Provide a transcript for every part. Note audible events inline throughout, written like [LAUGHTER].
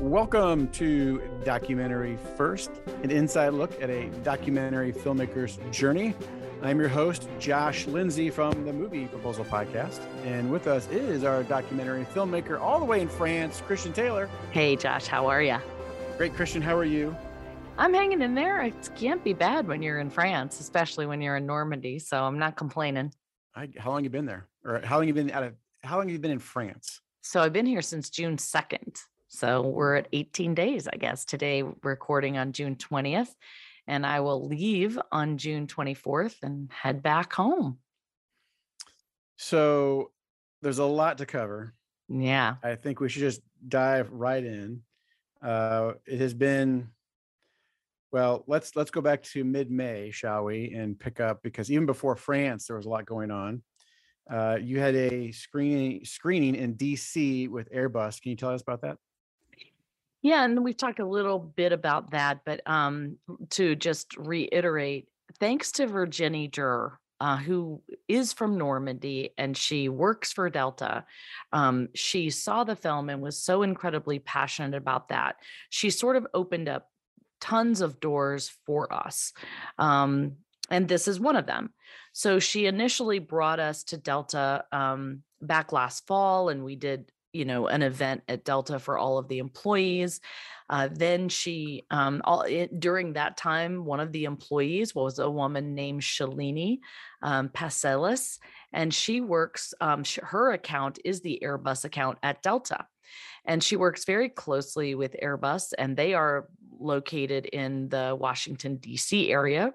Welcome to Documentary First, an inside look at a documentary filmmaker's journey. I'm your host, Josh Lindsay from the Movie Proposal Podcast. And with us is our documentary filmmaker all the way in France, Christian Taylor. Hey, Josh, how are you? Great, Christian. How are you? I'm hanging in there. It can't be bad when you're in France, especially when you're in Normandy. So I'm not complaining. I, how long you been there? Or how long you been out of, how long have you been in France? So I've been here since June 2nd. So we're at 18 days, I guess. Today, recording on June 20th, and I will leave on June 24th and head back home. So there's a lot to cover. Yeah. I think we should just dive right in. Uh, it has been well, let's let's go back to mid-May, shall we, and pick up because even before France, there was a lot going on. Uh, you had a screening screening in DC with Airbus. Can you tell us about that? Yeah, and we've talked a little bit about that, but um, to just reiterate, thanks to Virginie Durr, uh, who is from Normandy and she works for Delta. Um, she saw the film and was so incredibly passionate about that. She sort of opened up tons of doors for us. Um, and this is one of them. So she initially brought us to Delta um, back last fall, and we did you know an event at delta for all of the employees uh, then she um, all, it, during that time one of the employees was a woman named shalini um, and she works um, her account is the airbus account at delta and she works very closely with airbus and they are located in the washington d.c area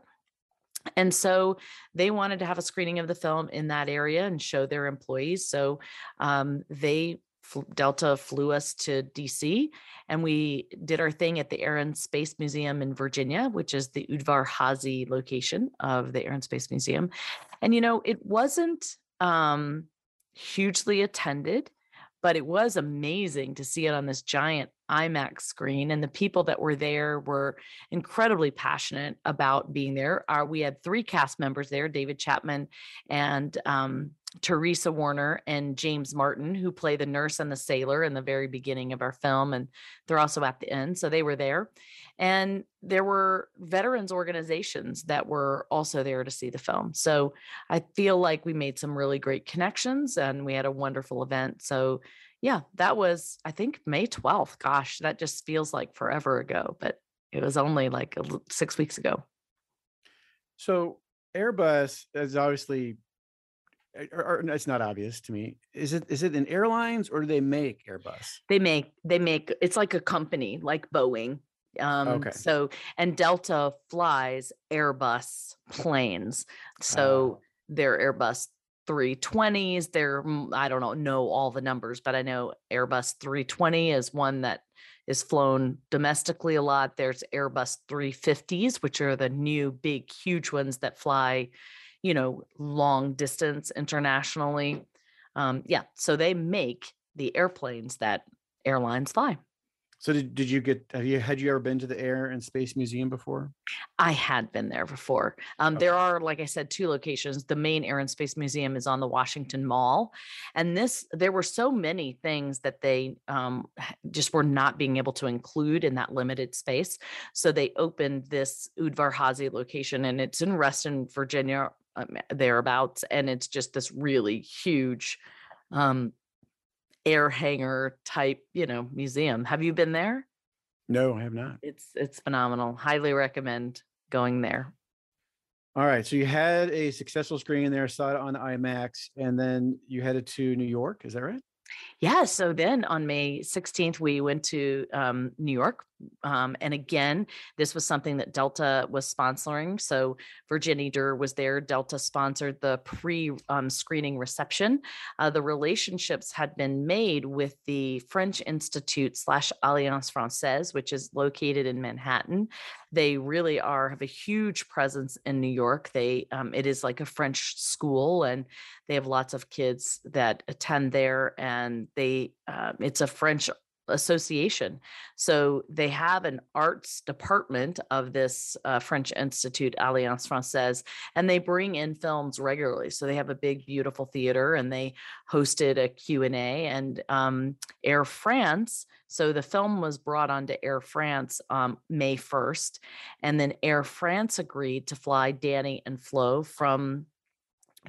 and so they wanted to have a screening of the film in that area and show their employees. So um, they Delta flew us to DC and we did our thing at the Air and Space Museum in Virginia, which is the Udvar Hazy location of the Air and Space Museum. And, you know, it wasn't um, hugely attended, but it was amazing to see it on this giant IMAX screen. And the people that were there were incredibly passionate about being there. Our, we had three cast members there David Chapman and um, Teresa Warner and James Martin, who play the nurse and the sailor in the very beginning of our film. And they're also at the end. So they were there. And there were veterans organizations that were also there to see the film. So I feel like we made some really great connections and we had a wonderful event. So yeah, that was, I think, May 12th. Gosh, that just feels like forever ago, but it was only like six weeks ago. So Airbus is obviously or, or it's not obvious to me. Is it is it in airlines or do they make Airbus? They make they make it's like a company like Boeing. Um, okay. So and Delta flies Airbus planes. So uh, they're Airbus 320s. They're I don't know know all the numbers, but I know Airbus 320 is one that is flown domestically a lot. There's Airbus 350s, which are the new big huge ones that fly you know, long distance internationally. Um, yeah, so they make the airplanes that airlines fly. So did, did you get have you had you ever been to the Air and Space Museum before? I had been there before. Um, okay. There are, like I said, two locations. The main Air and Space Museum is on the Washington Mall, and this there were so many things that they um, just were not being able to include in that limited space. So they opened this Udvar Hazy location, and it's in Reston, Virginia, um, thereabouts, and it's just this really huge um, air hangar type, you know, museum. Have you been there? No, I have not. It's it's phenomenal. Highly recommend going there. All right. So you had a successful screening there, saw it on IMAX, and then you headed to New York. Is that right? Yeah. So then on May 16th, we went to um, New York. Um, and again, this was something that Delta was sponsoring. So Virginie Durr was there. Delta sponsored the pre um, screening reception. Uh, the relationships had been made with the French Institute slash Alliance Francaise, which is located in Manhattan. They really are have a huge presence in New York. They um, it is like a French school, and they have lots of kids that attend there, and they uh, it's a French association. So they have an arts department of this uh, French Institute, Alliance Francaise, and they bring in films regularly. So they have a big, beautiful theater, and they hosted a Q and um, Air France. So the film was brought onto Air France um, May first, and then Air France agreed to fly Danny and Flo from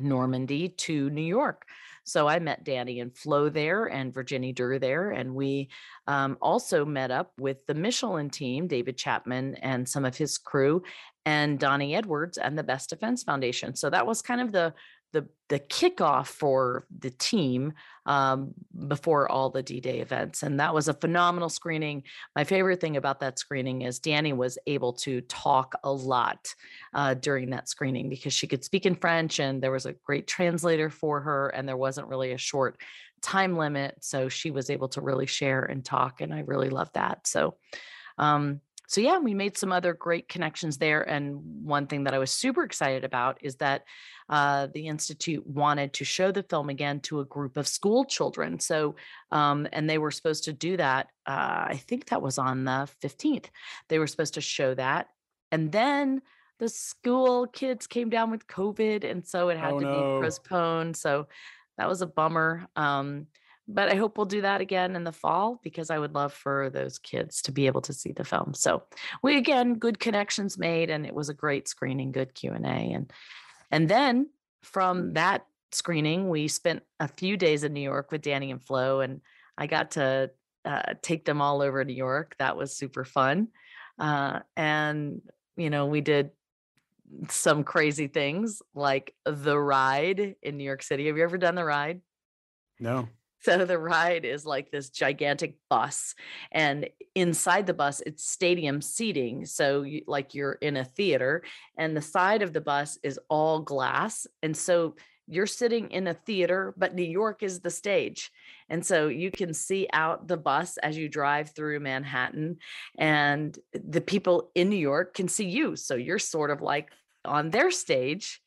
Normandy to New York. So I met Danny and Flo there and Virginie Durr there. And we um, also met up with the Michelin team, David Chapman and some of his crew, and Donnie Edwards and the Best Defense Foundation. So that was kind of the the the kickoff for the team um, before all the D-Day events, and that was a phenomenal screening. My favorite thing about that screening is Danny was able to talk a lot uh, during that screening because she could speak in French, and there was a great translator for her, and there wasn't really a short time limit, so she was able to really share and talk, and I really love that. So. Um, so yeah, we made some other great connections there. And one thing that I was super excited about is that uh, the institute wanted to show the film again to a group of school children. So, um, and they were supposed to do that. Uh, I think that was on the 15th. They were supposed to show that, and then the school kids came down with COVID, and so it had Oh to be postponed. So that was a bummer. Um, but I hope we'll do that again in the fall because I would love for those kids to be able to see the film. So we again good connections made, and it was a great screening, good Q and A, and and then from that screening, we spent a few days in New York with Danny and Flo, and I got to uh, take them all over New York. That was super fun. Uh, and, you know, we did some crazy things like the ride in New York City. Have you ever done the ride? No. So the ride is like this gigantic bus, and inside the bus, it's stadium seating. So, you, like you're in a theater, and the side of the bus is all glass. And so you're sitting in a theater, but New York is the stage. And so you can see out the bus as you drive through Manhattan, and the people in New York can see you. So you're sort of like on their stage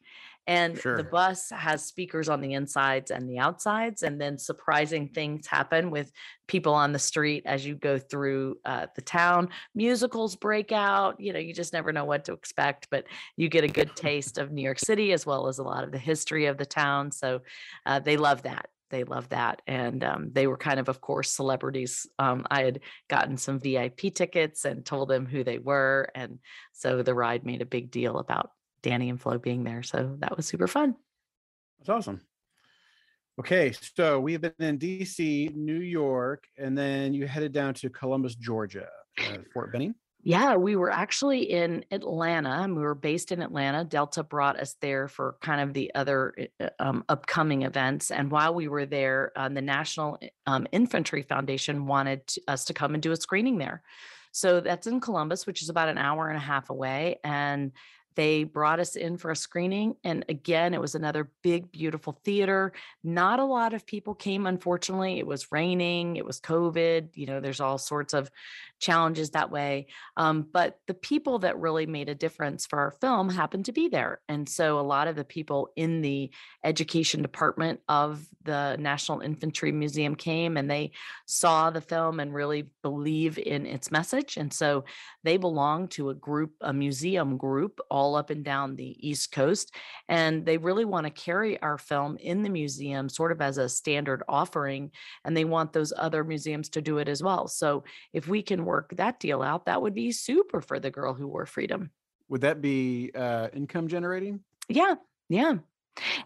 and the bus has speakers on the insides and the outsides and then surprising things happen with people on the street as you go through uh, the town. Musicals break out you know you just never know what to expect but you get a good [LAUGHS] taste of new york city as well as a lot of the history of the town so uh, they love that they love that and um, they were kind of of course celebrities. Um, i had gotten some vip tickets and told them who they were and so the ride made a big deal about Danny and Flo being there. So that was super fun. That's awesome. Okay, so we've been in DC, New York, and then you headed down to Columbus, Georgia, uh, Fort Benning. Yeah, we were actually in Atlanta. and We were based in Atlanta. Delta brought us there for kind of the other uh, um, upcoming events. And while we were there, um, the National um, Infantry Foundation wanted to- us to come and do a screening there. So that's in Columbus, which is about an hour and a half away. And they brought us in for a screening. And again, it was another big, beautiful theater. Not a lot of people came, unfortunately. It was raining, it was COVID. You know, there's all sorts of challenges that way. Um, but the people that really made a difference for our film happened to be there. And so a lot of the people in the education department of the National Infantry Museum came and they saw the film and really believe in its message. And so they belong to a group, a museum group all up and down the East Coast. And they really want to carry our film in the museum sort of as a standard offering. And they want those other museums to do it as well. So if we can work that deal out, that would be super for the girl who wore freedom. Would that be uh, income generating? Yeah. Yeah.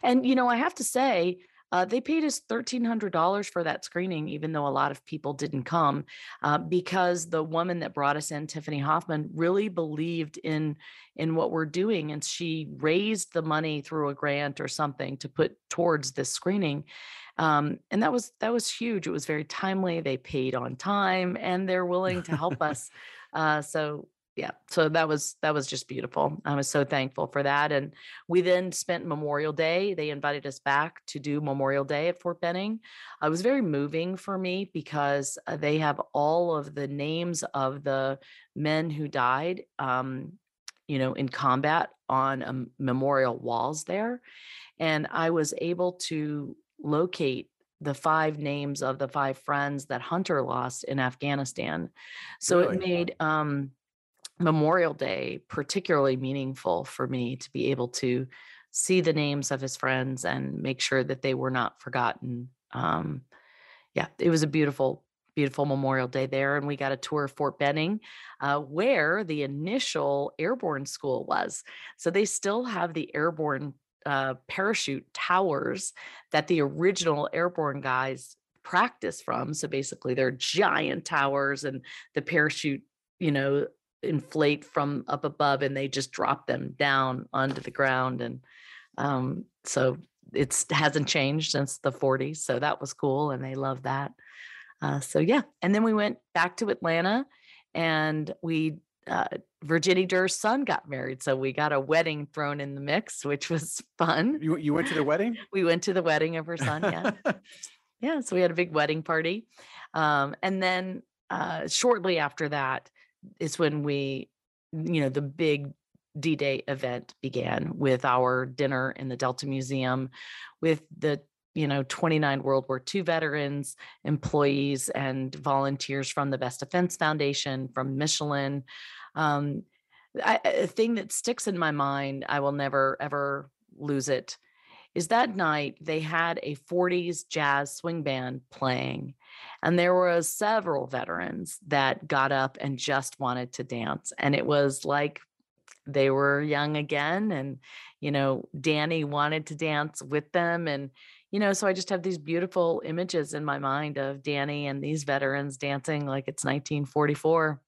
And, you know, I have to say, uh, they paid us $1,300 for that screening, even though a lot of people didn't come, uh, because the woman that brought us in, Tiffany Hoffman, really believed in in what we're doing, and she raised the money through a grant or something to put towards this screening, um, and that was that was huge. It was very timely. They paid on time, and they're willing to help [LAUGHS] us. Uh, so yeah so that was that was just beautiful i was so thankful for that and we then spent memorial day they invited us back to do memorial day at fort benning uh, it was very moving for me because uh, they have all of the names of the men who died um, you know in combat on um, memorial walls there and i was able to locate the five names of the five friends that Hunter lost in Afghanistan. So Really? it made um, Memorial Day particularly meaningful for me to be able to see the names of his friends and make sure that they were not forgotten. Um, yeah, it was a beautiful, beautiful Memorial Day there. And we got a tour of Fort Benning, uh, where the initial airborne school was. So they still have the airborne uh, parachute towers that the original airborne guys practice from. So basically, they're giant towers, and the parachute, you know, inflate from up above, and they just drop them down onto the ground. And um, so it's hasn't changed since the 40s. So that was cool, and they love that. Uh, so yeah, and then we went back to Atlanta, and we uh, Virginie Durr's son got married, so we got a wedding thrown in the mix, which was fun. You you went to the wedding? [LAUGHS] We went to the wedding of her son. Yeah, [LAUGHS] yeah. So we had a big wedding party, um, and then uh, shortly after that is when we, you know, the big D-Day event began with our dinner in the Delta Museum, with the you know 29 World War II veterans, employees, and volunteers from the Best Defense Foundation, from Michelin. Um, I, a thing that sticks in my mind, I will never ever lose it, is that night they had a 40s jazz swing band playing, and there were several veterans that got up and just wanted to dance, and it was like they were young again, and you know Danny wanted to dance with them, and you know so I just have these beautiful images in my mind of Danny and these veterans dancing like it's 1944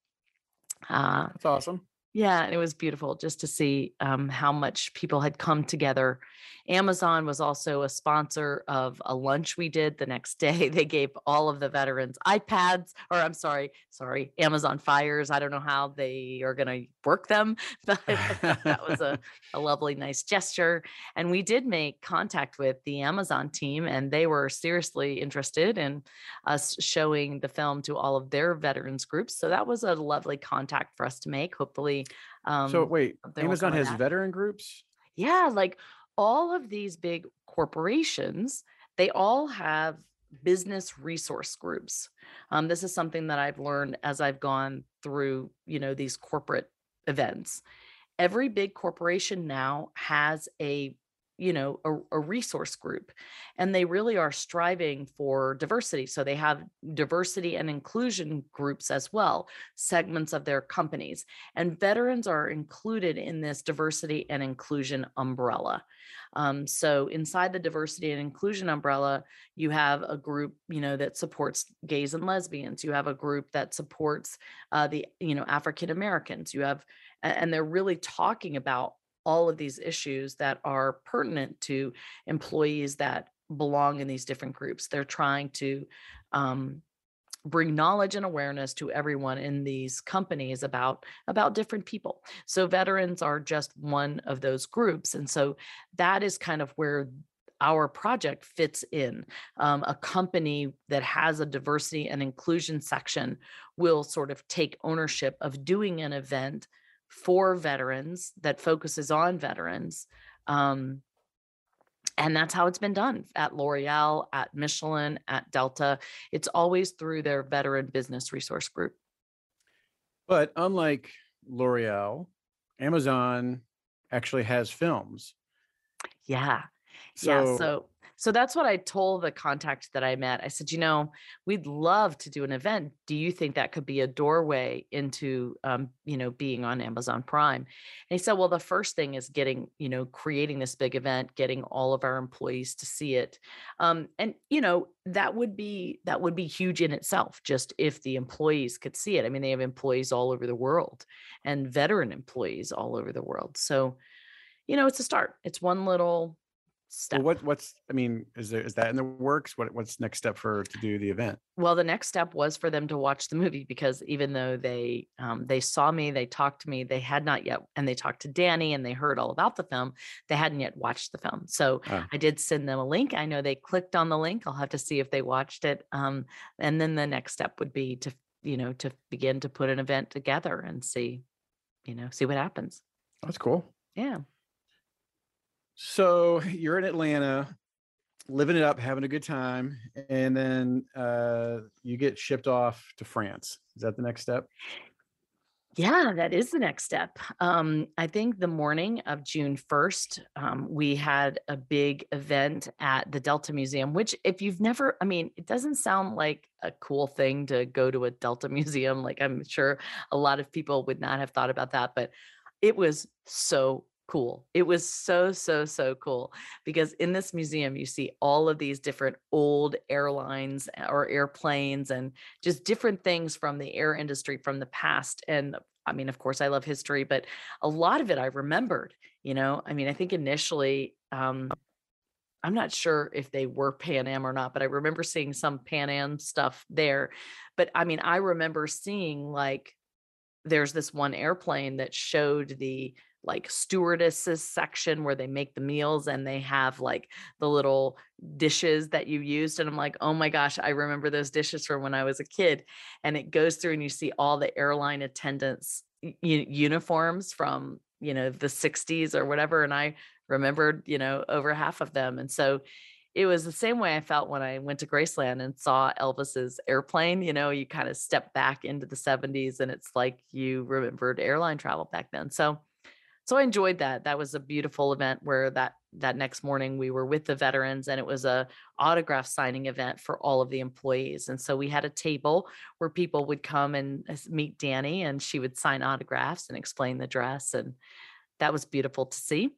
uh, That's awesome. Yeah, and it was beautiful just to see um, how much people had come together. Amazon was also a sponsor of a lunch we did the next [LAUGHS] day. They gave all of the veterans iPads, or I'm sorry, sorry, Amazon Fires. I don't know how they are going to work them, [LAUGHS] but that was a, [LAUGHS] a lovely, nice gesture. And we did make contact with the Amazon team, and they were seriously interested in us showing the film to all of their veterans groups. So that was a lovely contact for us to make. Hopefully, um, so wait, Amazon has veteran groups? Yeah, like all of these big corporations, they all have business resource groups. Um, this is something that I've learned as I've gone through, you know, these corporate events. Every big corporation now has a you know a, a resource group and they really are striving for diversity. So they have diversity and inclusion groups as well segments of their companies and veterans are included in this diversity and inclusion umbrella. Um, so inside the diversity and inclusion umbrella you have a group you know that supports gays and lesbians. You have a group that supports uh, the you know african americans. You have and they're really talking about all of these issues that are pertinent to employees that belong in these different groups. They're trying to um, bring knowledge and awareness to everyone in these companies about about different people. So veterans are just one of those groups and so that is kind of where our project fits in. Um, a company that has a diversity and inclusion section will sort of take ownership of doing an event for veterans that focuses on veterans um, and that's how it's been done at l'oreal at michelin at delta. It's always through their veteran business resource group. But unlike L'Oreal, Amazon actually has films. yeah. So, yeah so so that's what i told the contact that i met. I said you know we'd love to do an event. Do you think that could be a doorway into um, you know being on amazon prime? And he said well the first thing is getting you know creating this big event getting all of our employees to see it. Um, and you know that would be that would be huge in itself just if the employees could see it. I mean they have employees all over the world and veteran employees all over the world. So you know it's a start. It's one little step well, what what's I mean, is there is that in the works? What what's next step for to do the event? well the next step was for them to watch the movie because even though they um, they saw me they talked to me they had not yet and they talked to danny and they heard all about the film they hadn't yet watched the film so Ah. i did send them a link i know they clicked on the link i'll have to see if they watched it um, and then the next step would be to you know to begin to put an event together and see you know see what happens That's cool. yeah So [LAUGHS] you're in Atlanta. living it up, having a good time, and then uh, you get shipped off to France. Is that the next step? Yeah, that is the next step. Um, I think the morning of June 1st, um, we had a big event at the Delta Museum, which, if you've never, I mean, it doesn't sound like a cool thing to go to a Delta [LAUGHS] Museum. Like, I'm sure a lot of people would not have thought about that, but it was so cool. It was so, so, so cool because in this museum, you see all of these different old airlines uh, or airplanes and just different things from the air industry from the past. And I mean, of course, I love history, but a lot of it I remembered, you know. I mean, I think initially, um, I'm not sure if they were Pan Am or not, but I remember seeing some Pan Am stuff there. But I mean, I remember seeing like there's this one airplane that showed the like stewardesses section where they make the meals and they have like the little dishes that you used and I'm like, "Oh my gosh, I remember those dishes from when I was a kid." And it goes through and you see all the airline attendants uniforms from, you know, the 60s or whatever and I remembered, you know, over half of them. And so it was the same way I felt when I went to Graceland and saw Elvis's airplane. You know, you kind of step back into the 70s and it's like you remembered airline travel back then. So so I enjoyed that. That was a beautiful event where that that next morning we were with the veterans and it was a autograph signing event for all of the employees. And so we had a table where people would come and uh, meet Danny and she would sign autographs and explain the dress and that was beautiful to see.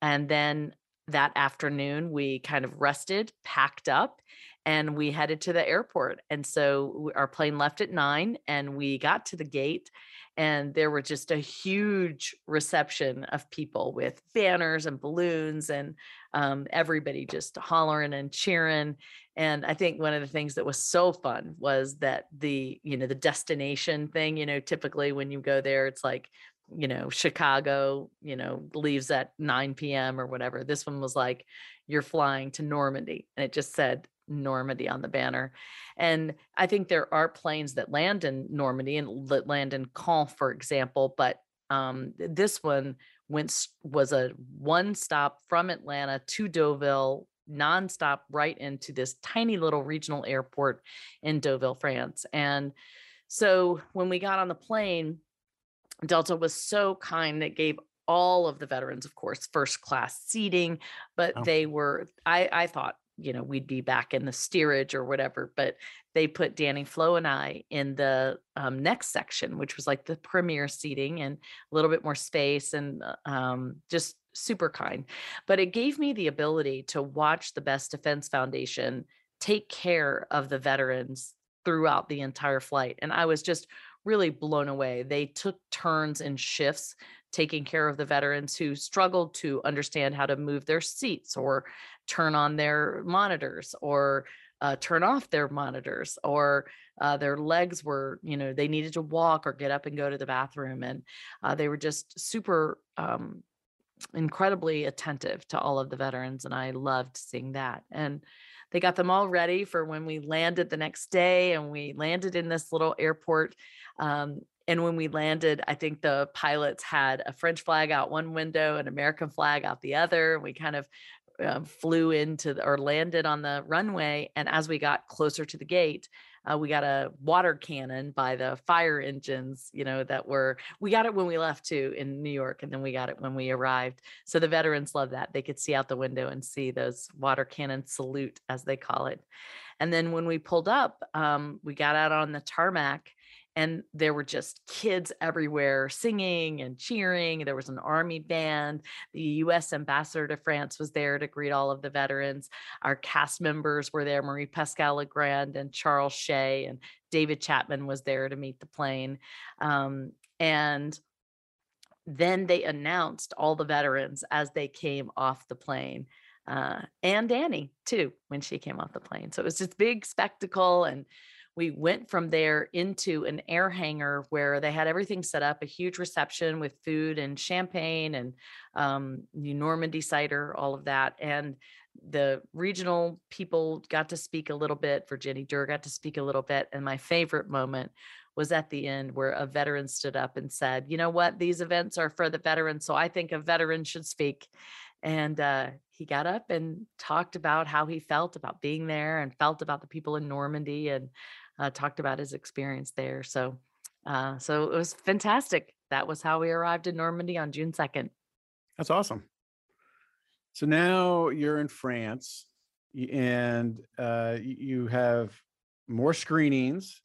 And then that afternoon we kind of rested, packed up and we headed to the airport. And so our plane left at 9 and we got to the gate and there were just a huge reception of people with banners and balloons and um, everybody just hollering and cheering. And i think one of the things that was so fun was that the you know the destination thing you know typically when you go there it's like you know chicago you know leaves at 9 p.m or whatever. This one was like you're flying to normandy and it just said Normandy on the banner. And I think there are planes that land in Normandy and that land in Caen, for example, but um, this one went was a one stop from Atlanta to Deauville nonstop right into this tiny little regional airport in Deauville, France. And so when we got on the plane, Delta was so kind that gave all of the veterans, of course, first class seating, but oh. they were, I, I thought you know, we'd be back in the steerage or whatever. But they put Danny Flo and I in the um, next section, which was like the premier seating and a little bit more space and uh, um, just super kind. But it gave me the ability to watch the Best Defense Foundation take care of the veterans throughout the entire flight. And I was just really blown away. They took turns and shifts taking care of the veterans who struggled to understand how to move their seats or turn on their monitors or uh, turn off their monitors or uh, their legs were you know they needed to walk or get up and go to the bathroom and uh, they were just super um, incredibly attentive to all of the veterans and i loved seeing that and they got them all ready for when we landed the next day and we landed in this little airport um, and when we landed, I think the pilots had a French flag out one window, an American flag out the other. We kind of uh, flew into the, or landed on the runway. And as we got closer to the gate, uh, we got a water cannon by the fire engines, you know, that were, we got it when we left too in New York, and then we got it when we arrived. So the veterans love that. They could see out the window and see those water cannon salute, as they call it. And then when we pulled up, um, we got out on the tarmac and there were just kids everywhere singing and cheering. There was an army band. The US ambassador to France was there to greet all of the veterans. Our cast members were there Marie Pascal Legrand and Charles Shea, and David Chapman was there to meet the plane. Um, and then they announced all the veterans as they came off the plane. Uh, and Danny too, when she came off the plane. So it was this big spectacle and we went from there into an air hangar where they had everything set up a huge reception with food and champagne and um, normandy cider all of that and the regional people got to speak a little bit Virginie Durr got to speak a little bit and my favorite moment was at the end where a veteran stood up and said you know what? These events are for the veterans so i think a veteran should speak. And uh, he got up and talked about how he felt about being there and felt about the people in Normandy and uh, talked about his experience there. So, uh, so it was fantastic. That was how we arrived in Normandy on June 2nd. That's awesome. So now you're in France and uh, you have more screenings.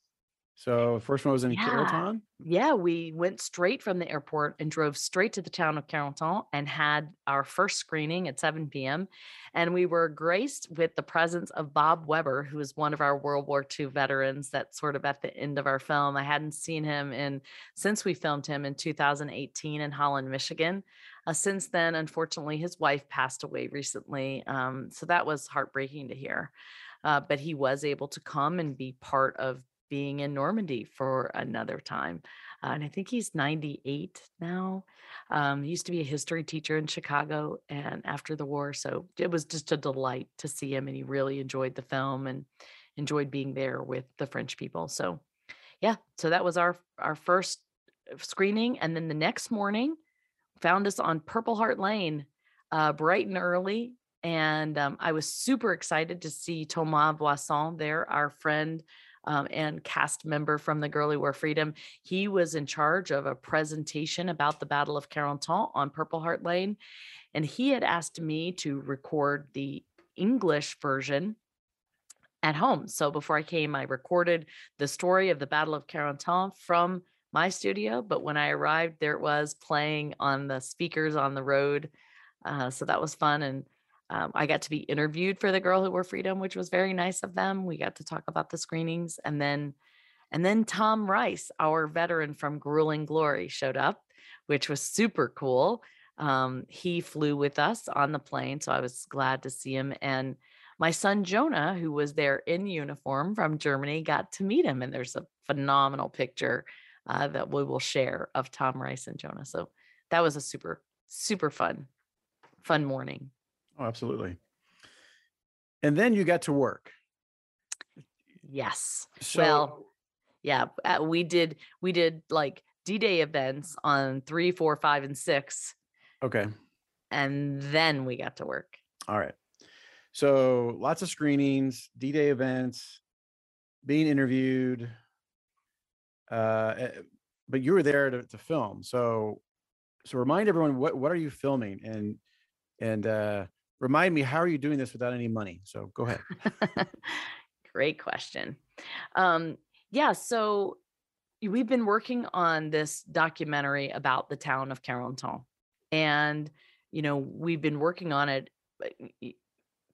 So first one was in Yeah. Carrollton. Yeah, we went straight from the airport and drove straight to the town of Carentan and had our first screening at 7 p.m. And we were graced with the presence of Bob Weber, who is one of our World War II veterans that's sort of at the end of our film. I hadn't seen him in since we filmed him in 2018 in Holland, Michigan. Uh, since then, unfortunately, his wife passed away recently. Um, so that was heartbreaking to hear. Uh, but he was able to come and be part of being in Normandy for another time. Uh, and I think he's 98 now. Um, he used to be a history teacher in Chicago and after the war. So it was just a delight to see him. And he really enjoyed the film and enjoyed being there with the French people. So yeah, so that was our our first uh, screening. And then the next morning found us on Purple Heart Lane, uh, bright and early. And um, I was super excited to see Thomas Boisson there, our friend um, and cast member from the Girl Who Wore Freedom. He was in charge of a presentation about the Battle of Carentan on Purple Heart Lane. And he had asked me to record the English version at home. So before I came, I recorded the story of the Battle of Carentan from my studio. But when I arrived, there it was playing on the speakers on the road. Uh, so that was fun. And um, I got to be interviewed for the Girl Who Wore Freedom, which was very nice of them. We got to talk about the screenings, and then, and then Tom Rice, our veteran from Grueling Glory, showed up, which was super cool. Um, he flew with us on the plane, so I was glad to see him. And my son Jonah, who was there in uniform from Germany, got to meet him, and there's a phenomenal picture uh, that we will share of Tom Rice and Jonah. So that was a super, super fun, fun morning. Oh, absolutely. And then you got to work. Yes. So Well, yeah, uh, we did we did like D-Day events on three, four, five, and six, okay. and then we got to work. All right. So lots of screenings, D-Day events, being interviewed. Uh, eh, but you were there to, to film. So, so remind everyone what what are you filming and and uh, remind me how are you doing this without any money? So go ahead. [LAUGHS] Great question. Um, yeah, so we've been working on this documentary about the town of Carentan, and you know we've been working on it uh,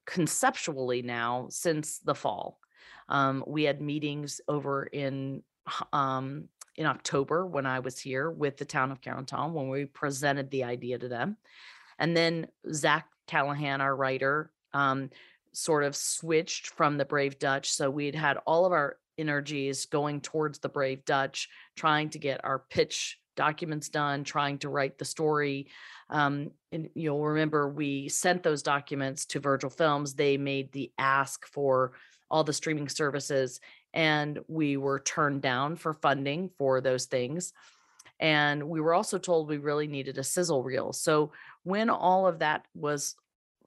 conceptually now since the fall. Um, we had meetings over in um, in October when I was here with the town of Carentan when we presented the idea to them, and then Zach Callahan, our writer, um, sort of switched from the Brave Dutch. So we'd had all of our energies going towards the Brave Dutch, trying to get our pitch documents done, trying to write the story. Um, and you'll remember we sent those documents to Virgil Films. They made the ask for all the streaming services, and we were turned down for funding for those things. And we were also told we really needed a sizzle reel. So when all of that was,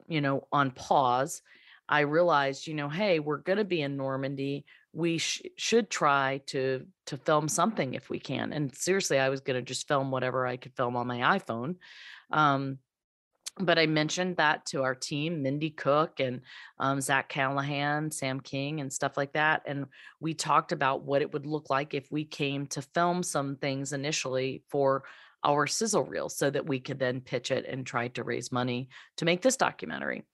you know, on pause, I realized, you know, hey, we're going to be in Normandy. We sh- should try to to film something if we can. And seriously, I was going to just film whatever I could film on my iPhone. Um, but I mentioned that to our team, Mindy Cook and um, Zach Callahan, Sam King, and stuff like that. And we talked about what it would look like if we came to film some things initially for our sizzle reel so that we could then pitch it and try to raise money to make this documentary.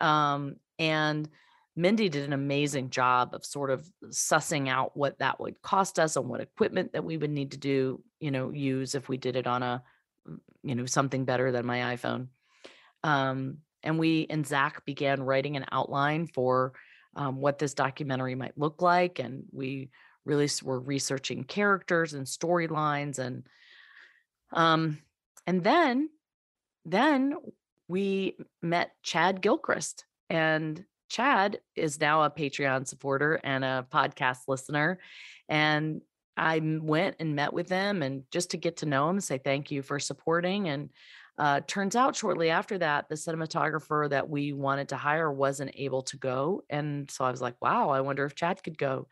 Um, and Mindy did an amazing job of sort of sussing out what that would cost us and what equipment that we would need to do, you know, use if we did it on a, mm, you know, something better than my iPhone. Um, and we and Zach began writing an outline for um, what this documentary might look like, and we really were researching characters and storylines, and um, and then then we met Chad Gilchrist, and Chad is now a Patreon supporter and a podcast listener, and I went and met with him and just to get to know him, say thank you for supporting. And Uh, turns out shortly after that, the cinematographer that we wanted to hire wasn't able to go. And so I was like, wow, I wonder if Chad could go.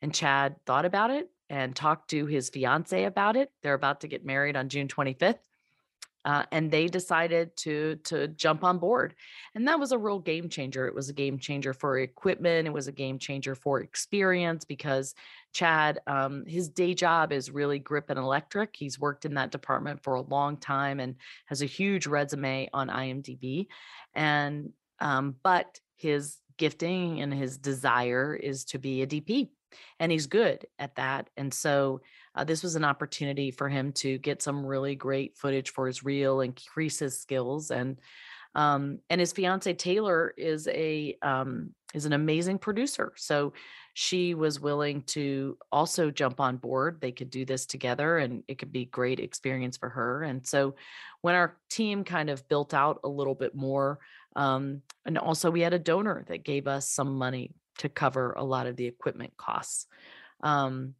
And Chad thought about it and talked to his fiance about it. They're about to get married on June 25th. Uh, and they decided to to jump on board. And that was a real game changer. It was a game changer for equipment. It was a game changer for experience because chad um, his day job is really grip and electric. He's worked in that department for a long time and has a huge resume on imdb and um, but his gifting and his desire is to be a dp and he's good at that and so uh, this was an opportunity for him to get some really great footage for his reel, increase his skills, and um, and his fiance Taylor is a um, is an amazing producer. So she was willing to also jump on board. They could do this together, and it could be great experience for her. And so when our team kind of built out a little bit more, um, and also we had a donor that gave us some money to cover a lot of the equipment costs. Um,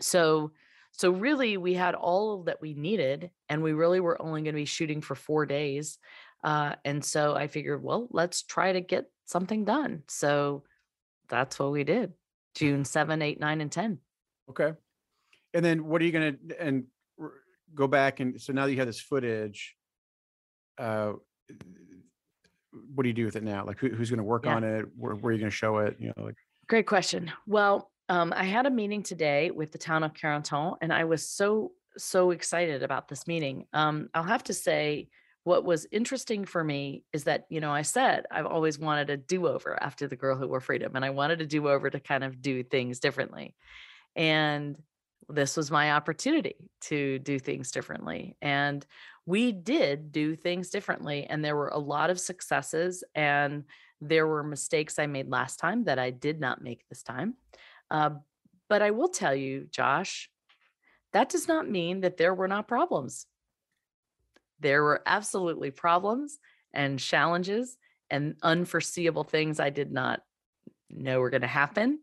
so so really we had all that we needed and we really were only going to be shooting for four days uh, and so i figured well let's try to get something done so that's what we did june 7 8 9 and 10 Okay. And then what are you gonna and r- go back and so now that you have this footage, uh, what do you do with it now? Like who, who's gonna work Yeah. on it? Where, where are you gonna show it? You know, like Great question. Well, um, I had a meeting today with the town of Carentan, and I was so so excited about this meeting. Um, I'll have to say, what was interesting for me is that you know I said I've always wanted a do over after the Girl Who Wore Freedom, and I wanted a do over to kind of do things differently, and this was my opportunity to do things differently, and we did do things differently, and there were a lot of successes and there were mistakes I made last time that I did not make this time. Uh, but I will tell you, Josh, that does not mean that there were not problems. There were absolutely problems and challenges and unforeseeable things I did not know were going to happen.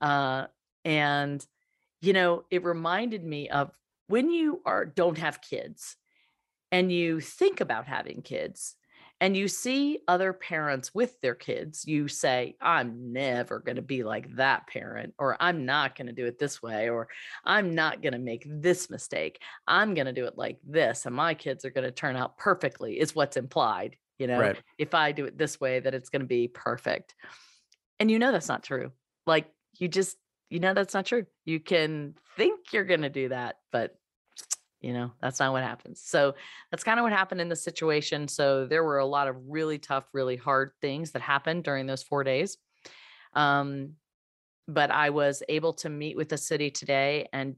Uh, and, you know, it reminded me of when you are don't have kids and you think about having kids and you see other parents with their kids, you say, I'm never going to be like that parent, or I'm not going to do it this way, or I'm not going to make this mistake. I'm going to do it like this, and my kids are going to turn out perfectly, is what's implied. You know, right. if I do it this way, that it's going to be perfect. And you know, that's not true. Like, you just, you know, that's not true. You can think you're going to do that, but you know that's not what happens so that's kind of what happened in the situation. So there were a lot of really tough really hard things that happened during those four days. Um, but i was able to meet with the city today and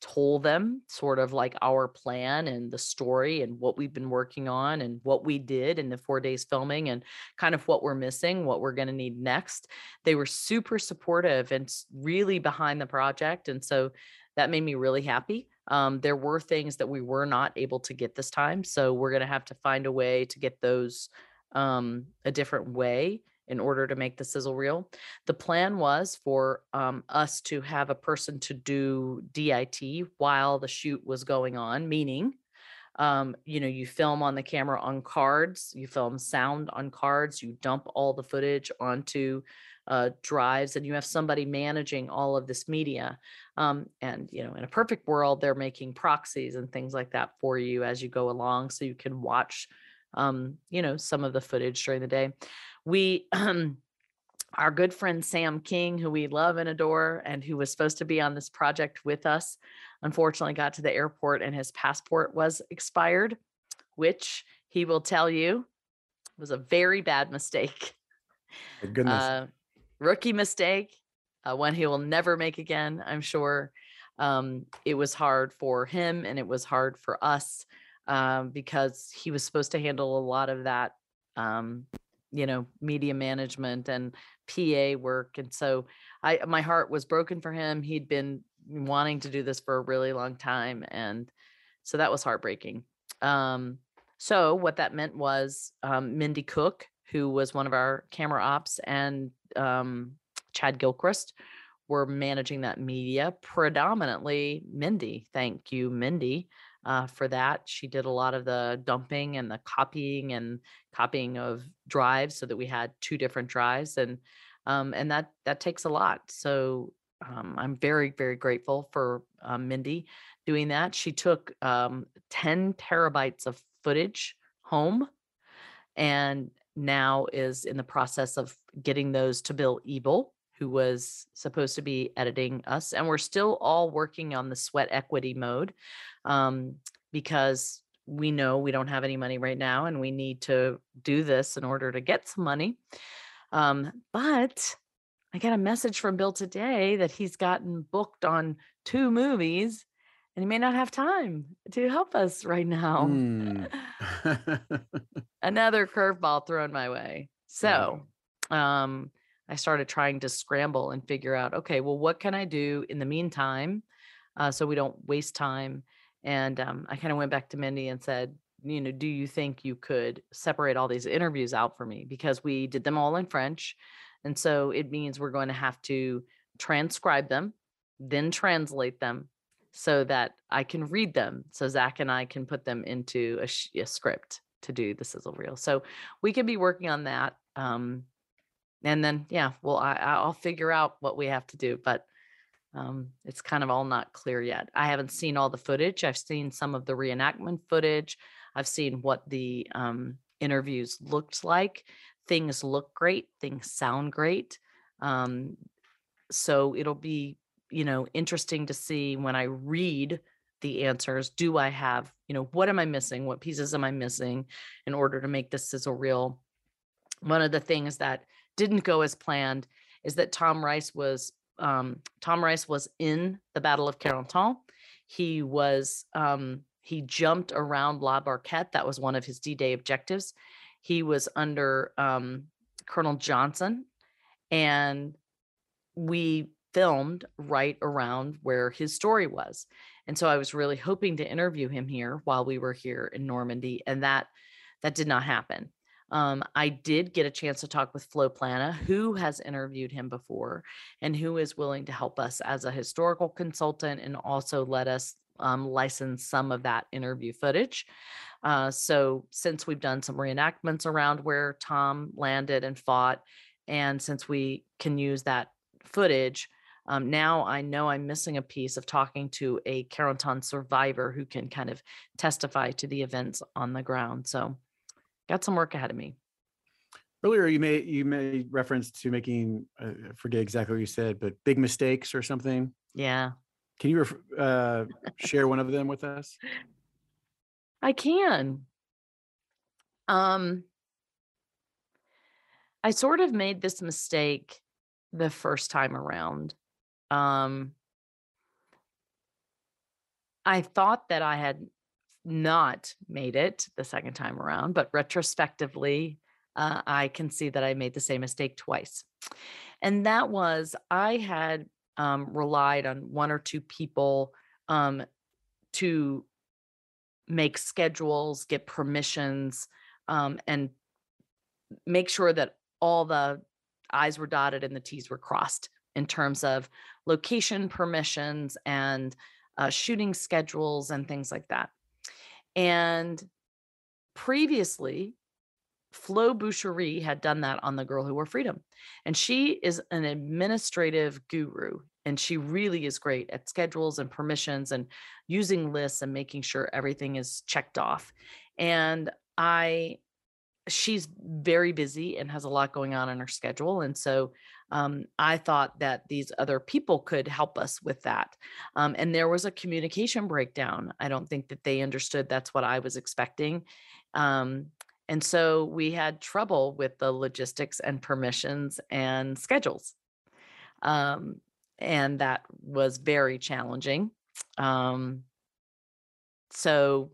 told them sort of like our plan and the story and what we've been working on and what we did in the four days filming and kind of what we're missing what we're going to need next. They were super supportive and really behind the project. And so that made me really happy um, there were things that we were not able to get this time. So we're going to have to find a way to get those um, a different way in order to make the sizzle reel. The plan was for um, us to have a person to do DIT while the shoot was going on, meaning, um, you know, you film on the camera on cards, you film sound on cards, you dump all the footage onto uh, drives, and you have somebody managing all of this media. Um, and you know, in a perfect world, they're making proxies and things like that for you as you go along, so you can watch, um, you know, some of the footage during the day. We, [CLEARS THROAT] our good friend Sam King, who we love and adore, and who was supposed to be on this project with us, unfortunately got to the airport and his passport was expired, which he will tell you was a very bad mistake. [LAUGHS] Goodness. Uh, rookie mistake, uh, one he will never make again, I'm sure. Um, it was hard for him and it was hard for us um, because he was supposed to handle a lot of that, um, you know, media management and PA work. And so I, my heart was broken for him. He'd been wanting to do this for a really long time. And so that was heartbreaking. Um, so what that meant was um, Mindy Cook, who was one of our camera ops, and um, Chad Gilchrist were managing that media. Predominantly Mindy. Thank you, Mindy. uh, for that. She did a lot of the dumping and the copying and copying of drives so that we had two different drives and um, and that that takes a lot. So um, I'm very very grateful for uh, Mindy doing that. She took um, 10 terabytes of footage home and now is in the process of getting those to Bill Ebel, who was supposed to be editing us. And we're still all working on the sweat equity mode um, because we know we don't have any money right now and we need to do this in order to get some money. Um, but I got a message from Bill today that he's gotten booked on two movies and he may not have time to help us right now. Mm. [LAUGHS] [LAUGHS] Another curveball thrown my way. So, um, I started trying to scramble and figure out, okay, well, what can I do in the meantime, uh, so we don't waste time? And um, I kind of went back to Mindy and said, you know, do you think you could separate all these interviews out for me because we did them all in French, and so it means we're going to have to transcribe them, then translate them so that I can read them. So Zach and I can put them into a, a script to do the sizzle reel. So we can be working on that. Um, and then, yeah, well, I, I'll figure out what we have to do, but um, it's kind of all not clear yet. I haven't seen all the footage. I've seen some of the reenactment footage. I've seen what the um, interviews looked like. Things look great. Things sound great. Um, so it'll be you know interesting to see when i read the answers do i have you know what am i missing? What pieces am i missing in order to make this sizzle reel one of the things that didn't go as planned is that tom rice was um, tom rice was in the battle of carentan he was um, he jumped around la barquette. That was one of his d-day objectives. He was under um, colonel johnson and we filmed right around where his story was. And so I was really hoping to interview him here while we were here in Normandy, and that that did not happen. Um, I did get a chance to talk with Flo Plana, who has interviewed him before and who is willing to help us as a historical consultant and also let us um, license some of that interview footage. Uh, so, since we've done some reenactments around where Tom landed and fought, and since we can use that footage, um, now I know I'm missing a piece of talking to a Carentan survivor who can kind of testify to the events on the ground. So, got some work ahead of me. Earlier, you made you made reference to making uh, I forget exactly what you said, but big mistakes or something. Yeah, Can you ref- uh, share one of them with us? I can. Um, I sort of made this mistake the first time around. Um, I thought that I had not made it the second time around, but retrospectively, uh, I can see that I made the same mistake twice. And that was I had um, relied on one or two people um, to make schedules, get permissions, um, and make sure that all the I's were dotted and the T's were crossed in terms of location permissions and uh, shooting schedules and things like that. And previously, Flo Boucherie had done that on The Girl Who Wore Freedom. And she is an administrative guru. And she really is great at schedules and permissions and using lists and making sure everything is checked off. And I, she's very busy and has a lot going on in her schedule. And so um, I thought that these other people could help us with that. Um, and there was a communication breakdown. I don't think that they understood that's what I was expecting. Um, and so we had trouble with the logistics and permissions and schedules. Um, and that was very challenging. Um, so,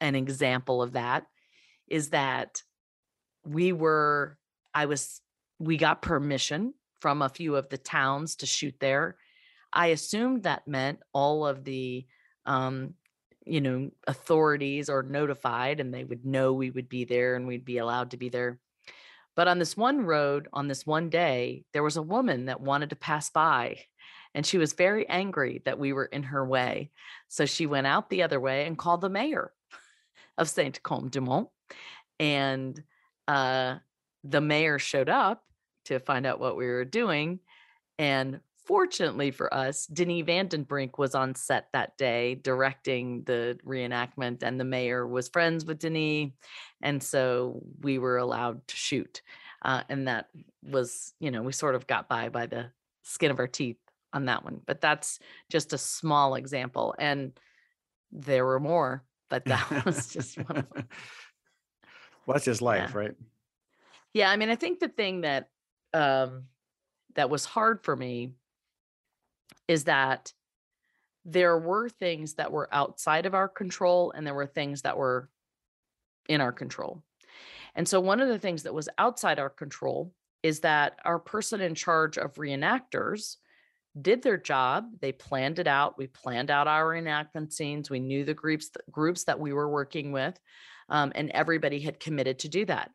an example of that is that we were, I was, we got permission from a few of the towns to shoot there. I assumed that meant all of the, um, you know, authorities are notified and they would know we would be there and we'd be allowed to be there. But on this one road, on this one day, there was a woman that wanted to pass by and she was very angry that we were in her way. So she went out the other way and called the mayor of Saint Côme du Mont. And uh, the mayor showed up to find out what we were doing. And fortunately for us, Denis Van den Brink was on set that day directing the reenactment, and the mayor was friends with Denis. And so we were allowed to shoot. Uh, and that was, you know, we sort of got by by the skin of our teeth on that one. But that's just a small example. And there were more, but that [LAUGHS] was just one of [LAUGHS] them. Well, that's just life, Yeah. right? Yeah, I mean, I think the thing that um that was hard for me is that there were things that were outside of our control and there were things that were in our control. And so one of the things that was outside our control is that our person in charge of reenactors did their job. They planned it out. We planned out our reenactment scenes. We knew the groups groups that we were working with, um, and everybody had committed to do that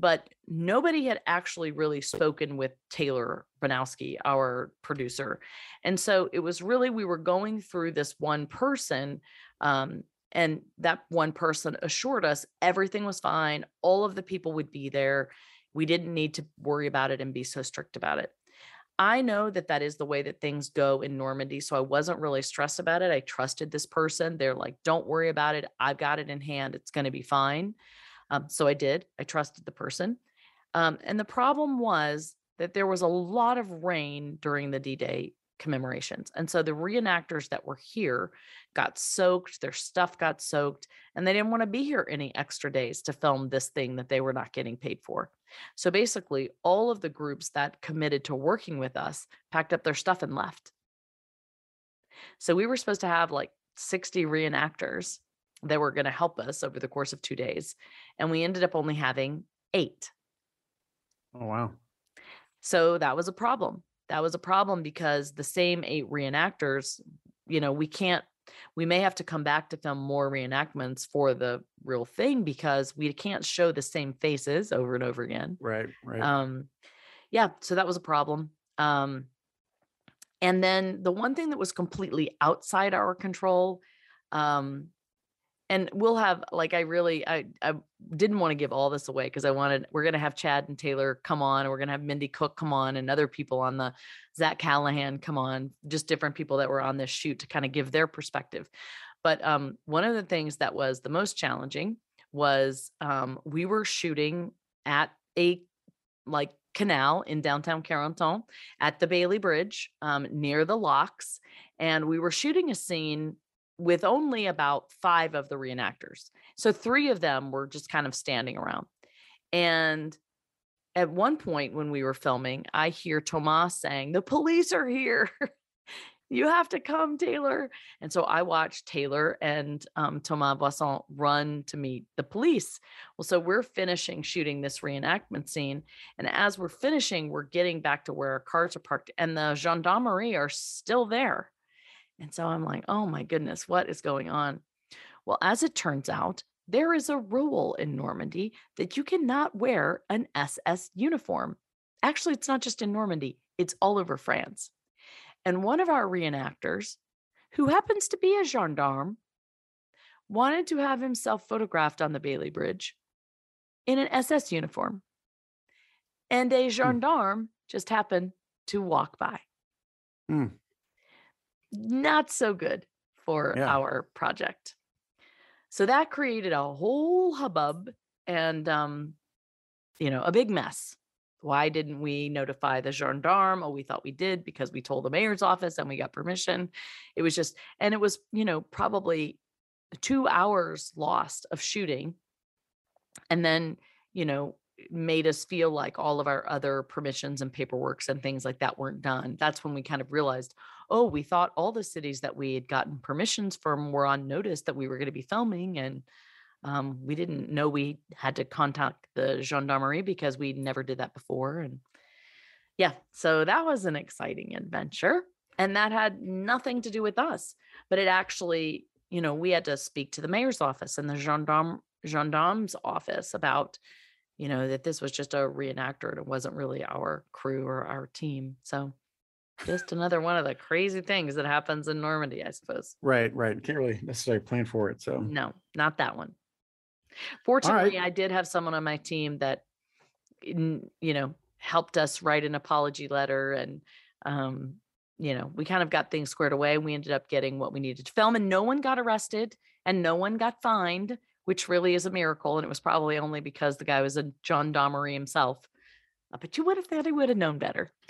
but nobody had actually really spoken with Taylor Banowski, our producer. And so it was really, we were going through this one person. Um, and that one person assured us everything was fine. All of the people would be there. We didn't need to worry about it and be so strict about it. I know that that is the way that things go in Normandy. So I wasn't really stressed about it. I trusted this person. They're like, don't worry about it. I've got it in hand. It's going to be fine. Um, so I did. I trusted the person. Um, and the problem was that there was a lot of rain during the D Day commemorations. And so the reenactors that were here got soaked, their stuff got soaked, and they didn't want to be here any extra days to film this thing that they were not getting paid for. So basically, all of the groups that committed to working with us packed up their stuff and left. So we were supposed to have like 60 reenactors that were going to help us over the course of two days. And we ended up only having eight. Oh wow. So that was a problem. That was a problem because the same eight reenactors, you know, we can't, we may have to come back to film more reenactments for the real thing because we can't show the same faces over and over again. Right, right. Um, yeah, so that was a problem. Um, and then the one thing that was completely outside our control, um, and we'll have like I really I I didn't want to give all this away because I wanted we're gonna have Chad and Taylor come on, and we're gonna have Mindy Cook come on, and other people on the Zach Callahan come on, just different people that were on this shoot to kind of give their perspective. But um, one of the things that was the most challenging was um, we were shooting at a like canal in downtown Carentan at the Bailey Bridge um, near the locks. And we were shooting a scene with only about five of the reenactors. So three of them were just kind of standing around. And at one point when we were filming, I hear Tomas saying, The police are here. [LAUGHS] you have to come, Taylor. And so I watched Taylor and um, Thomas Boisson run to meet the police. Well, so we're finishing shooting this reenactment scene. And as we're finishing, we're getting back to where our cars are parked, and the gendarmerie are still there. And so I'm like, oh my goodness, what is going on? Well, as it turns out, there is a rule in Normandy that you cannot wear an SS uniform. Actually, it's not just in Normandy, it's all over France. And one of our reenactors, who happens to be a gendarme, wanted to have himself photographed on the Bailey Bridge in an SS uniform. And a gendarme just happened to walk by. Hmm. Not so good for Yeah. our project. So that created a whole hubbub and um, you know, a big mess. Why didn't we notify the gendarme? Oh, we thought we did because we told the mayor's office and we got permission. It was just, and it was, you know, probably two hours lost of shooting. And then, you know, made us feel like all of our other permissions and paperworks and things like that weren't done. That's when we kind of realized, oh, we thought all the cities that we had gotten permissions from were on notice that we were going to be filming. And um, we didn't know we had to contact the gendarmerie because we never did that before. And yeah, so that was an exciting adventure. And that had nothing to do with us, but it actually, you know, we had to speak to the mayor's office and the gendarme gendarme's office about, you know, that this was just a reenactor and it wasn't really our crew or our team. So Just another one of the crazy things that happens in Normandy, I suppose. Right, right. Can't really necessarily plan for it. So No, not that one. Fortunately, I did have someone on my team that, you know, helped us write an apology letter and, um, you know, we kind of got things squared away. We ended up getting what we needed to film, and no one got arrested and no one got fined, which really is a miracle. And it was probably only because the guy was a gendarmerie himself. Uh, But you would have thought he would have known better. [LAUGHS]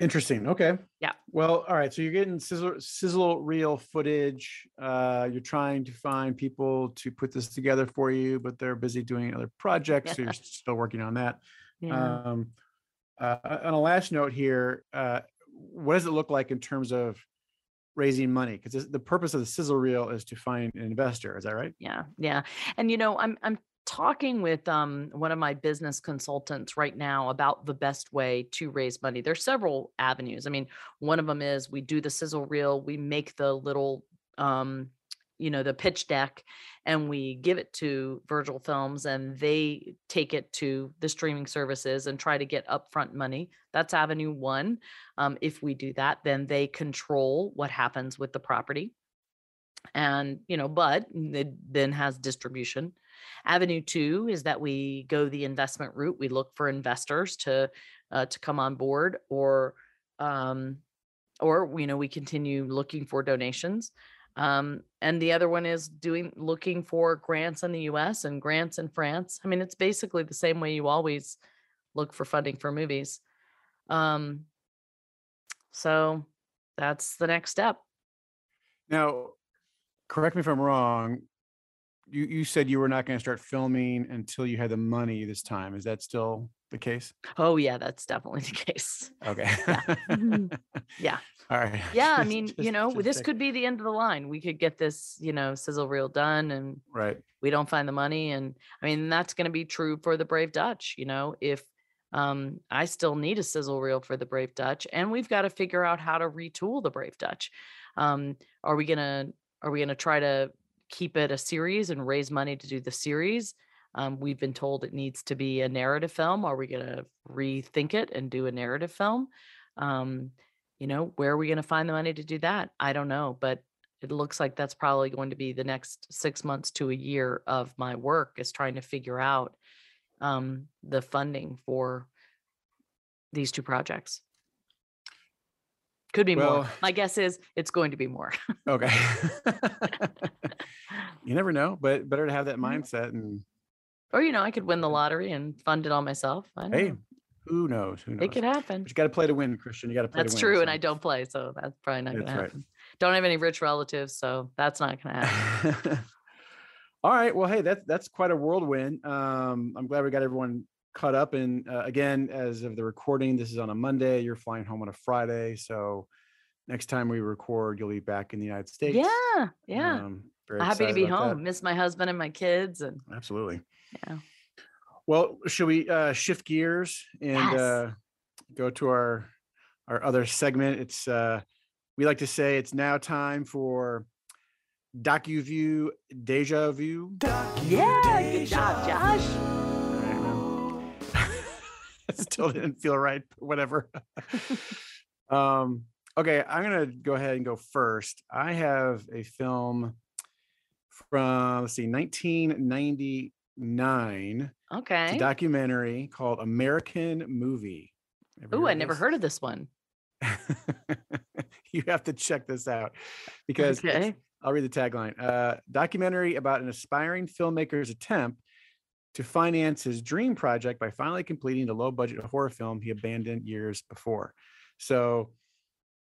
interesting. Okay. Yeah. Well, all right. So you're getting sizzle sizzle reel footage. Uh, you're trying to find people to put this together for you, but they're busy doing other projects. So you're still working on that. Yeah. Um, uh, on a last note here, uh, what does it look like in terms of raising money? Because the purpose of the sizzle reel is to find an investor. Is that right? Yeah, yeah. And you know, I'm I'm talking with um one of my business consultants right now about the best way to raise money. There's several avenues. I mean, one of them is we do the sizzle reel, we make the little um you know the pitch deck and we give it to Virgil Films and they take it to the streaming services and try to get upfront money. That's avenue 1. Um if we do that, then they control what happens with the property and you know but it then has distribution avenue two is that we go the investment route we look for investors to uh, to come on board or um or you know we continue looking for donations. Um and the other one is doing looking for grants in the us and grants in france. I mean it's basically the same way you always look for funding for movies. Um so that's the next step. Now, correct me if I'm wrong. You you said you were not going to start filming until you had the money this time. Is that still the case? Oh yeah, that's definitely the case. Okay. Mhm. [LAUGHS] Yeah. All right. Yeah, I [LAUGHS] mean, just- you know, this check- could be the end of the line. We could get this, you know, sizzle reel done and right. we don't find the money and I mean, that's going to be true for the Brave Dutch, you know, if um I still need a sizzle reel for the Brave Dutch and we've got to figure out how to retool the Brave Dutch. Um are we going to are we going to try to keep it a series and raise money to do the series? Um, we've been told it needs to be a narrative film. Are we going to rethink it and do a narrative film? Um, you know, where are we going to find the money to do that? I don't know, but it looks like that's probably going to be the next six months to a year of my work is trying to figure out um, the funding for these two projects. Could be more. My guess is it's going to be more. Okay. [LAUGHS] [LAUGHS] you never know, but better to have that Mhm. mindset. And or, you know, I could win the lottery and fund it all myself. I hey, know. who knows? Who knows? It could happen. But you got to play to win, Christian. You got to play That's to win. That's true. And I don't play. So that's probably not going to That's right. happen. Don't have any rich relatives. So that's not going to happen. [LAUGHS] All right. Well, hey, that's that's quite a whirlwind. Um, I'm glad we got everyone caught up. And uh, again, as of the recording, this is on a Monday. You're flying home on a Friday, so next time we record, you'll be back in the United States. yeah. Yeah. Um, very I'm happy to be about that. home. Miss my husband and my kids. And Absolutely. Yeah. Well, should we uh, shift gears and Yes. uh, go to our our other segment? It's uh, we like to say it's now time for DocuView Deja Vu. yeah, good job, Josh. All right, [LAUGHS] man. Still didn't feel right, but whatever. [LAUGHS] [LAUGHS] um, okay, I'm gonna go ahead and go first. I have a film from let's see, 1999. It's Okay. a documentary called American Movie. Oh, I never heard of this one. you have to check this out because Okay. I'll read the tagline. Uh, documentary about an aspiring filmmaker's attempt to finance his dream project by finally completing the low budget horror film he abandoned years before. So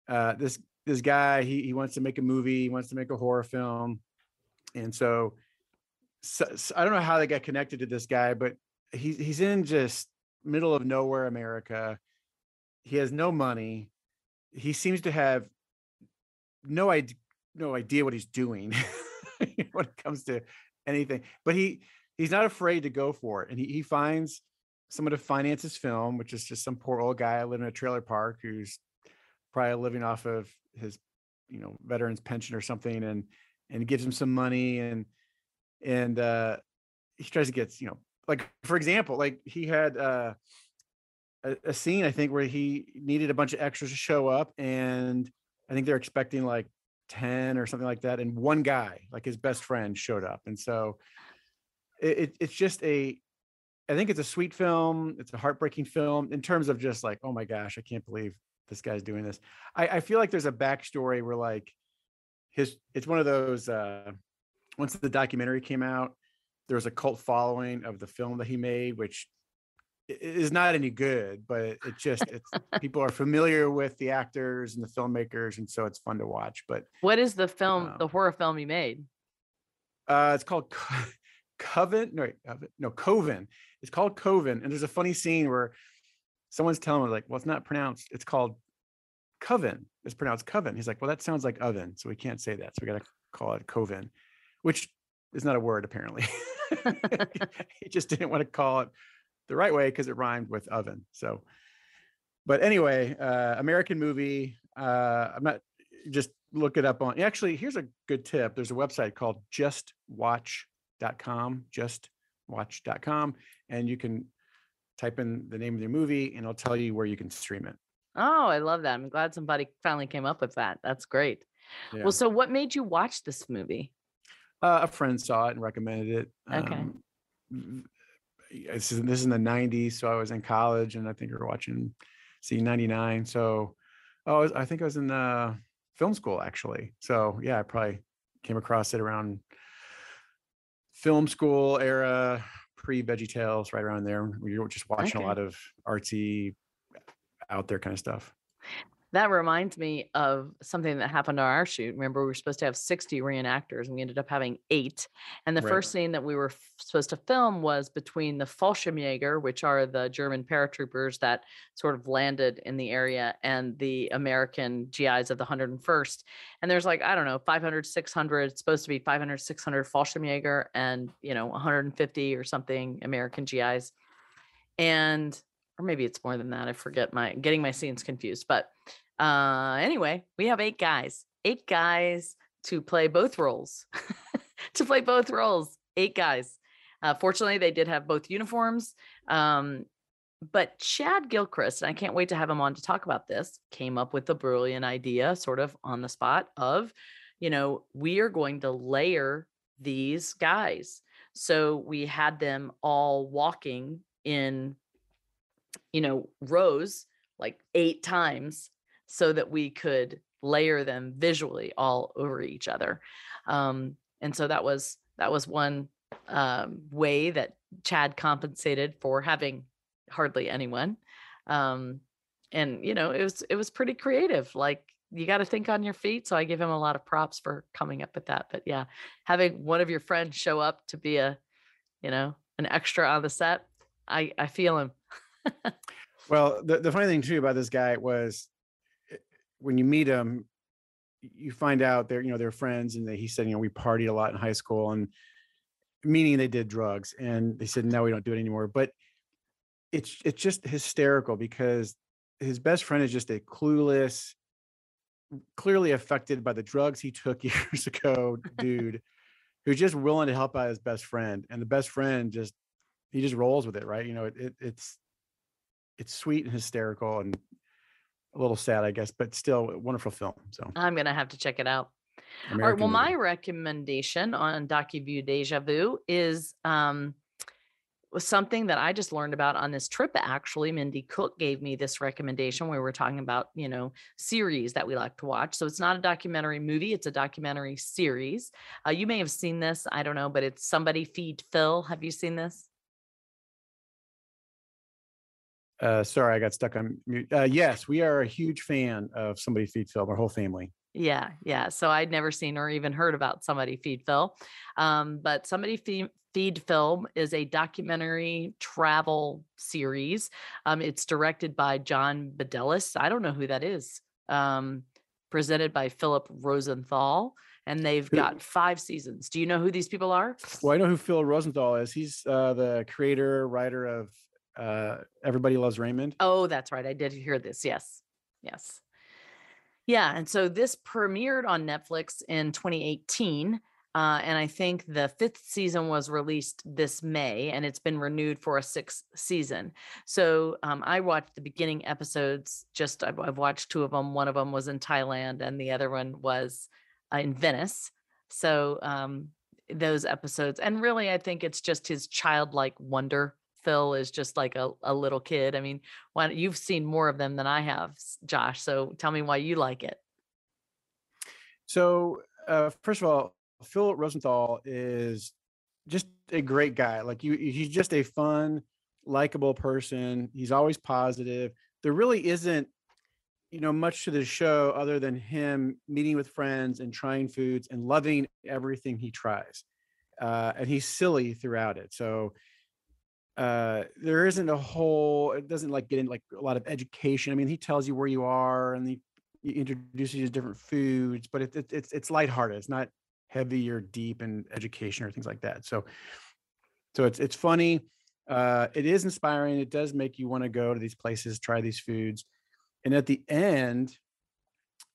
uh, this this guy he, he wants to make a movie, he wants to make a horror film, and so, so, so I don't know how they got connected to this guy, but he's he's in just middle of nowhere America. He has no money. He seems to have no idea no idea what he's doing [LAUGHS] when it comes to anything. But he he's not afraid to go for it, and he he finds someone to finance his film, which is just some poor old guy living in a trailer park who's probably living off of his you know veterans pension or something, and and gives him some money and and uh he tries to get you know like for example like he had uh a, a scene I think where he needed a bunch of extras to show up, and I think they're expecting like ten or something like that, and one guy, like his best friend, showed up, and so it, it it's just a I think it's a sweet film. It's a heartbreaking film in terms of just like, oh my gosh, I can't believe this guy's doing this. I, I feel like there's a backstory where like his it's one of those uh once the documentary came out, there was a cult following of the film that he made, which is not any good, but it, it just it's people are familiar with the actors and the filmmakers, and so it's fun to watch. But What is the film, the Um, horror film you made? Uh, it's called [LAUGHS] Coven. No, no, Coven. It's called Coven. And there's a funny scene where someone's telling him, like, well, it's not pronounced. It's called Coven. It's pronounced Coven. He's like, well, that sounds like oven. So we can't say that. So we got to call it Coven, which is not a word, apparently. [LAUGHS] he just didn't want to call it the right way because it rhymed with oven. So, but anyway, uh, American movie. Uh, I'm not just look it up on actually here's a good tip there's a website called justwatch.com justwatch.com and you can type in the name of your movie and it'll tell you where you can stream it Oh, I love that. I'm glad somebody finally came up with that. That's great. yeah. Well, so what made you watch this movie? uh, a friend saw it and recommended it Okay. um, this is, this is in the 90s so i was in college and i think we were watching c99 so oh, I, was, I think i was in the film school actually so yeah i probably came across it around film school era pre veggie tales right around there we were just watching Okay. a lot of artsy out there kind of stuff That reminds me of something that happened on our shoot. Remember, we were supposed to have 60 reenactors and we ended up having eight. And the Right. first scene that we were f- supposed to film was between the Fallschirmjäger, which are the German paratroopers that sort of landed in the area, and the American GIs of the 101st. And there's like, I don't know, 500, 600, it's supposed to be 500, 600 Fallschirmjäger and, you know, 150 or something American GIs. And, or maybe it's more than that. I forget my, getting my scenes confused. But uh anyway we have eight guys eight guys to play both roles [LAUGHS] to play both roles eight guys. Uh fortunately they did have both uniforms um but chad gilchrist and i can't wait to have him on to talk about this came up with the brilliant idea sort of on the spot of you know we are going to layer these guys. So we had them all walking in you know rows like eight times so that we could layer them visually all over each other. Um, and so that was that was one um, way that Chad compensated for having hardly anyone. Um, and you know, it was it was pretty creative. Like you got to think on your feet. So I give him a lot of props for coming up with that. But yeah, having one of your friends show up to be a, you know, an extra on the set, I I feel him. [LAUGHS] Well, the, the funny thing too about this guy was when you meet him, you find out they're, you know, they're friends and they, he said, you know, we partied a lot in high school and meaning they did drugs and they said, no, we don't do it anymore. But it's, it's just hysterical because his best friend is just a clueless, clearly affected by the drugs he took [LAUGHS] years ago, dude, who's just willing to help out his best friend. And the best friend just, he just rolls with it. Right. You know, it, it it's, it's sweet and hysterical and a little sad, I guess, but still a wonderful film. So I'm gonna have to check it out. All right. American Well, my recommendation on DocuView Deja Vu is um, was something that I just learned about on this trip. Actually, Mindy Cook gave me this recommendation. where We were talking about, you know, series that we like to watch. So it's not a documentary movie; it's a documentary series. Uh, you may have seen this. I don't know, but it's Somebody Feed Phil. Have you seen this? Uh, sorry, I got stuck on mute. Uh, yes, we are a huge fan of Somebody Feed Phil, our whole family. Yeah, yeah. So I'd never seen or even heard about Somebody Feed Phil. Um, but Somebody Feed, Feed Film is a documentary travel series. Um, it's directed by John Bedolis. I don't know who that is. Um, presented by Philip Rosenthal. And they've got five seasons. Do you know who these people are? Well, I know who Phil Rosenthal is. He's uh, the creator, writer of uh, Everybody Loves Raymond. Oh, that's right. I did hear this. Yes. Yes. Yeah. And so this premiered on Netflix in 2018. Uh, and I think the fifth season was released this May and it's been renewed for a sixth season. So um, I watched the beginning episodes, just I've, I've, watched two of them. One of them was in Thailand and the other one was uh, in Venice. So um, those episodes, and really, I think it's just his childlike wonder. Phil is just like a, a little kid. I mean, why, you've seen more of them than I have, Josh. So tell me why you like it. So, uh, first of all, Phil Rosenthal is just a great guy. Like you, he's just a fun, likable person. He's always positive. There really isn't, you know, much to the show other than him meeting with friends and trying foods and loving everything he tries. Uh, and he's silly throughout it. So uh there isn't a whole it doesn't like get into like a lot of education i mean he tells you where you are and he, he introduces you to different foods but it, it, it's it's lighthearted it's not heavy or deep in education or things like that. So, so it's it's funny. Uh, it is inspiring. It does make you want to go to these places, try these foods, and at the end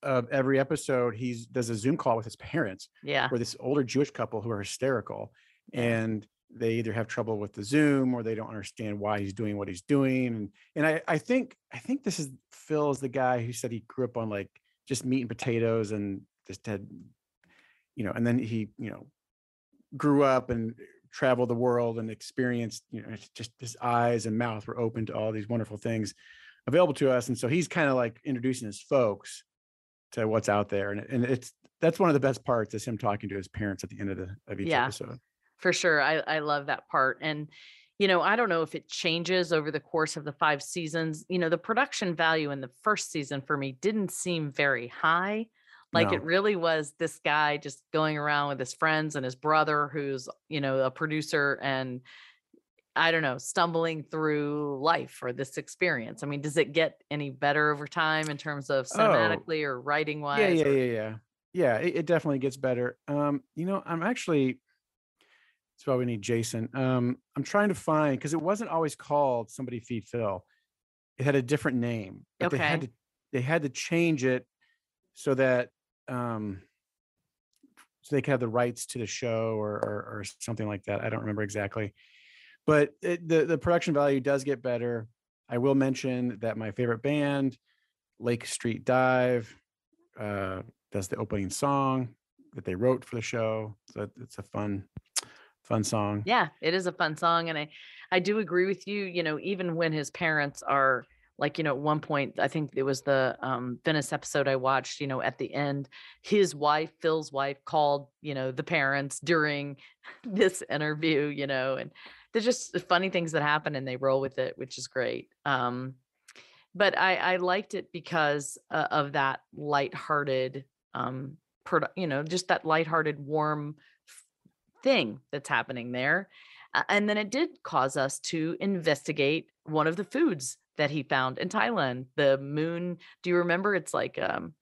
of every episode, he does a Zoom call with his parents. Yeah, where this older Jewish couple who are hysterical, and they either have trouble with the Zoom or they don't understand why he's doing what he's doing. And and I I think I think this is Phil is the guy who said he grew up on like just meat and potatoes and just had you know, and then he, you know, grew up and traveled the world and experienced, you know, just his eyes and mouth were open to all these wonderful things available to us. And so he's kind of like introducing his folks to what's out there. And, and it's, that's one of the best parts is him talking to his parents at the end of the, of each yeah, episode. For sure. I, I love that part. And, you know, I don't know if it changes over the course of the five seasons. You know, the production value in the first season for me didn't seem very high. Like no. it really was this guy just going around with his friends and his brother, who's, you know, a producer and I don't know, stumbling through life or this experience. I mean, does it get any better over time in terms of oh. cinematically oh. or writing wise? Yeah, yeah, or... yeah, yeah. Yeah, it, it, definitely gets better. Um, you know, I'm actually that's why we need Jason. Um, I'm trying to find because it wasn't always called Somebody Feed Phil. It had a different name. But okay. they had to they had to change it so that um, so they could have the rights to the show or, or, or something like that. I don't remember exactly, but it, the the production value does get better. I will mention that my favorite band, Lake Street Dive, uh, does the opening song that they wrote for the show. So it's a fun, fun song. Yeah, it is a fun song, and I I do agree with you. You know, even when his parents are like you know at one point i think it was the um venice episode i watched you know at the end his wife phil's wife called you know the parents during [LAUGHS] this interview you know and there's just funny things that happen and they roll with it which is great um but i i liked it because uh, of that light-hearted um you know just that light-hearted warm thing that's happening there and then it did cause us to investigate one of the foods that he found in Thailand. The moon, do you remember? It's like um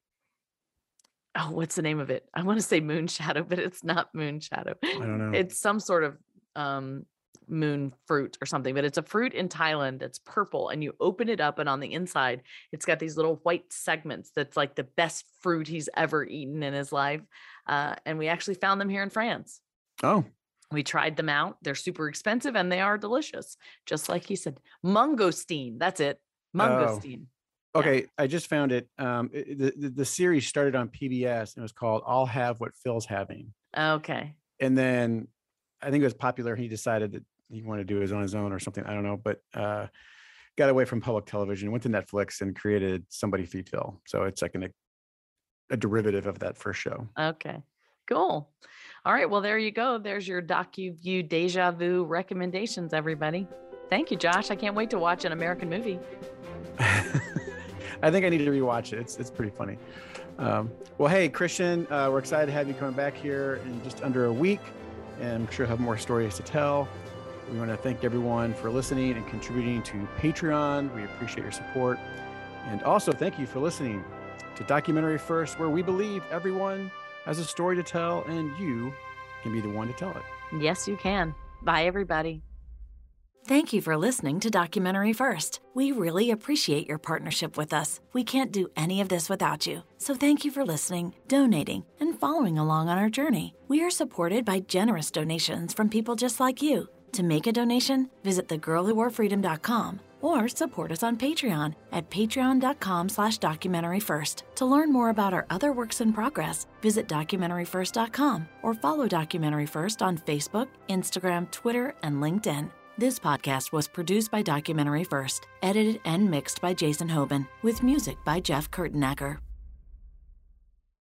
oh, what's the name of it? I want to say moon [LAUGHS] shadow, but it's not moon shadow. I don't know. It's some sort of um moon fruit or something, but it's a fruit in Thailand that's purple and you open it up and on the inside it's got these little white segments that's like the best fruit he's ever eaten in his life. Uh, and we actually found them here in France. Oh, we tried them out. They're super expensive and they are delicious. Just like he said, mangosteen. That's it. Mangosteen. Oh. Okay, yeah. I just found it. Um, it, the, the series started on PBS and it was called "I'll Have What Phil's Having." Okay. And then I think it was popular. He decided that he wanted to do it on his own or something. I don't know, but uh, got away from public television, went to Netflix, and created Somebody Feed Phil. So it's like an, a derivative of that first show. Okay, cool. All right. Well, there you go. There's your DocuView Deja Vu recommendations, everybody. Thank you, Josh. I can't wait to watch an American movie. [LAUGHS] I think I need to rewatch it. It's, it's pretty funny. Um, well, hey, Christian, uh, we're excited to have you coming back here in just under a week, and I'm sure have more stories to tell. We want to thank everyone for listening and contributing to Patreon. We appreciate your support. And also, thank you for listening to Documentary First, where we believe everyone has a story to tell, and you can be the one to tell it. Yes, you can. Bye, everybody. Thank you for listening to Documentary First. We really appreciate your partnership with us. We can't do any of this without you. So thank you for listening, donating, and following along on our journey. We are supported by generous donations from people just like you. To make a donation, visit thegirlwhoworefreedom.com or support us on Patreon at patreon.com slash documentary first. To learn more about our other works in progress, visit documentaryfirst.com or follow Documentary First on Facebook, Instagram, Twitter, and LinkedIn. This podcast was produced by Documentary First, edited and mixed by Jason Hoban, with music by Jeff Kurtenacker.